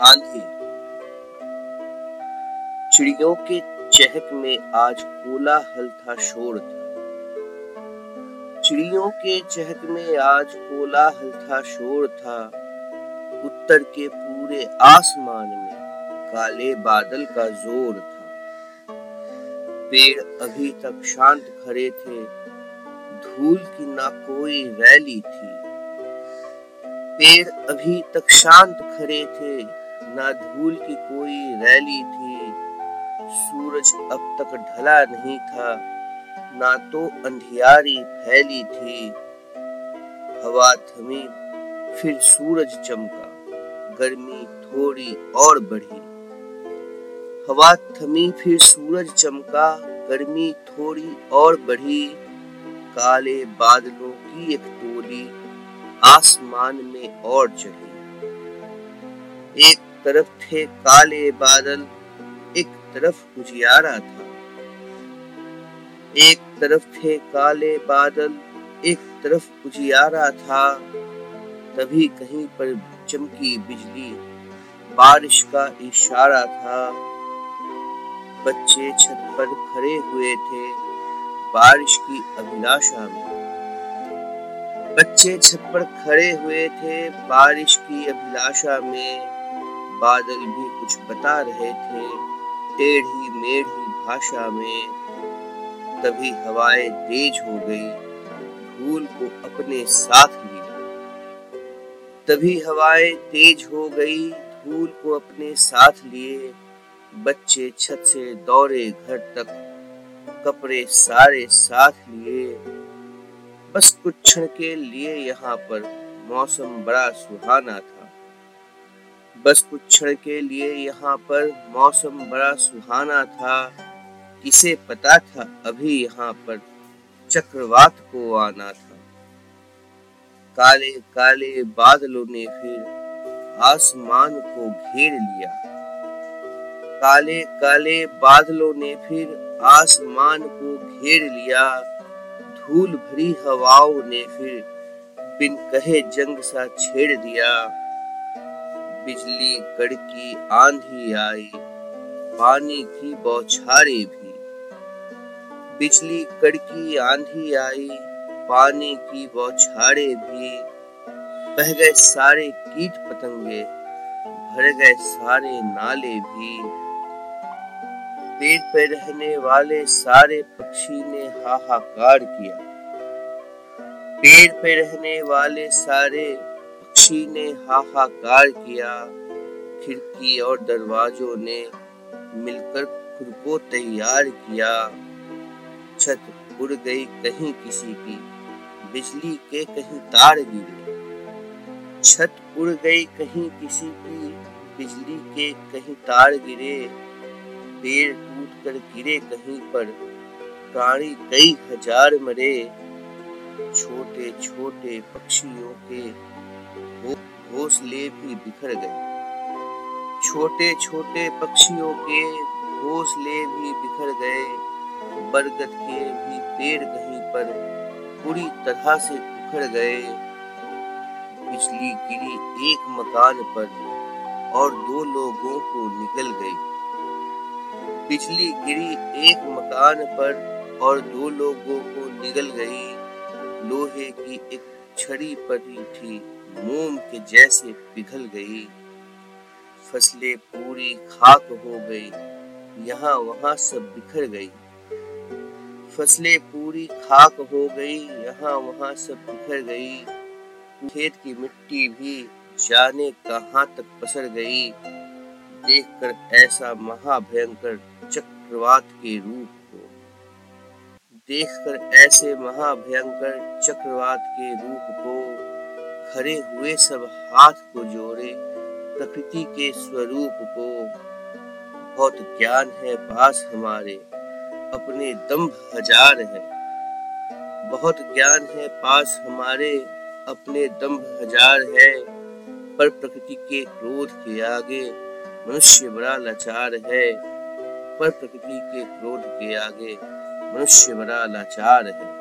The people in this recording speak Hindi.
आंधी। चिड़ियों के चहक में आज कोलाहल था शोर था। चिड़ियों के चहक में आज कोलाहल था शोर था। उत्तर के पूरे आसमान में काले बादल का ज़ोर था। पेड़ अभी तक शांत खड़े थे। धूल की ना कोई रैली थी। पेड़ अभी तक शांत खड़े थे। ना धूल की कोई रैली थी, सूरज अब तक ढला नहीं था, ना तो अंधियारी फैली थी। हवा थमी, फिर सूरज चमका, गर्मी थोड़ी और बढ़ी। हवा थमी, फिर सूरज चमका, गर्मी थोड़ी और बढ़ी। काले बादलों की एक टोली आसमान में और चढ़ी। एक तरफ़ थे काले बादल। एक तरफ़ उजियारा था। एक तरफ़ थे काले बादल, एक तरफ़ उजियारा था। तभी कहीं पर चमकी बिजली। बारिश का इशारा था। बच्चे छत पर खड़े हुए थे बारिश की अभिलाषा में। बच्चे छत पर खड़े हुए थे बारिश की अभिलाषा में। बादल भी कुछ बता रहे थे। टेढ़ी मेढ़ी भाषा में तभी हवाएँ तेज हो गई। धूल को अपने साथ लिया तभी हवाएँ तेज हो गई, धूल को अपने साथ लिए। बच्चे छत से दौड़े घर तक कपड़े सारे साथ लिए। बस कुछ क्षण के लिए यहाँ पर मौसम बड़ा सुहाना था। बस कुछ क्षण के लिए यहाँ पर मौसम बड़ा सुहाना था। किसे पता था अभी यहाँ पर चक्रवात को आना था। काले काले बादलों ने फिर आसमान को घेर लिया। काले काले बादलों ने फिर आसमान को घेर लिया। धूल भरी हवाओं ने फिर बिन कहे जंग सा छेड़ दिया। बिजली कड़की आंधी आई, पानी की बौछारे भी। बिजली कड़की आंधी आई, पानी की बौछारे भी। बह गए सारे कीट पतंगे, भर गए सारे नाले भी। पेड़ पे रहने वाले सारे पक्षी ने हाहाकार किया। पेड़ पे रहने वाले सारे पक्षी ने हाहाकार किया। खिड़की और दरवाजों ने मिलकर खुद को तैयार किया। छत उड़ गई कहीं किसी की। बिजली के कहीं तार गिरे। छत उड़ गई कहीं किसी की। बिजली के कहीं तार गिरे। पेड़ टूट कर गिरे कहीं पर। प्राणी कई हज़ार मरे। छोटे छोटे पक्षियों के घोंसले भी बिखर गए। छोटे छोटे पक्षियों के घोंसले भी बिखर गए। बरगद के भी पेड़ कहीं पर पूरी तरह से उखड़ गए। बिजली गिरी एक मकान पर और दो लोगों को निकल गई। बिजली गिरी एक मकान पर और दो लोगों को निगल गई। लोहे की एक छड़ी पड़ी थी। मोम के जैसे पिघल गई। फ़सलें पूरी खाक हो गई। यहाँ वहाँ सब बिखर गई। फ़सलें पूरी खाक हो गई। यहाँ वहाँ सब बिखर गई। खेत की मिट्टी भी जाने कहाँ तक पसर गई। देखकर ऐसा महाभयंकर चक्रवात के रूप को। देखकर ऐसे महाभयंकर चक्रवात के रूप को खड़े हुए सब हाथ को जोड़े, प्रकृति के स्वरूप को। बहुत ज्ञान है पास हमारे, अपने दम हज़ार है। बहुत ज्ञान है पास हमारे, अपने दम हज़ार है। पर प्रकृति के क्रोध के आगे मनुष्य बड़ा लाचार है। पर प्रकृति के क्रोध के आगे मनुष्य बड़ा लाचार है।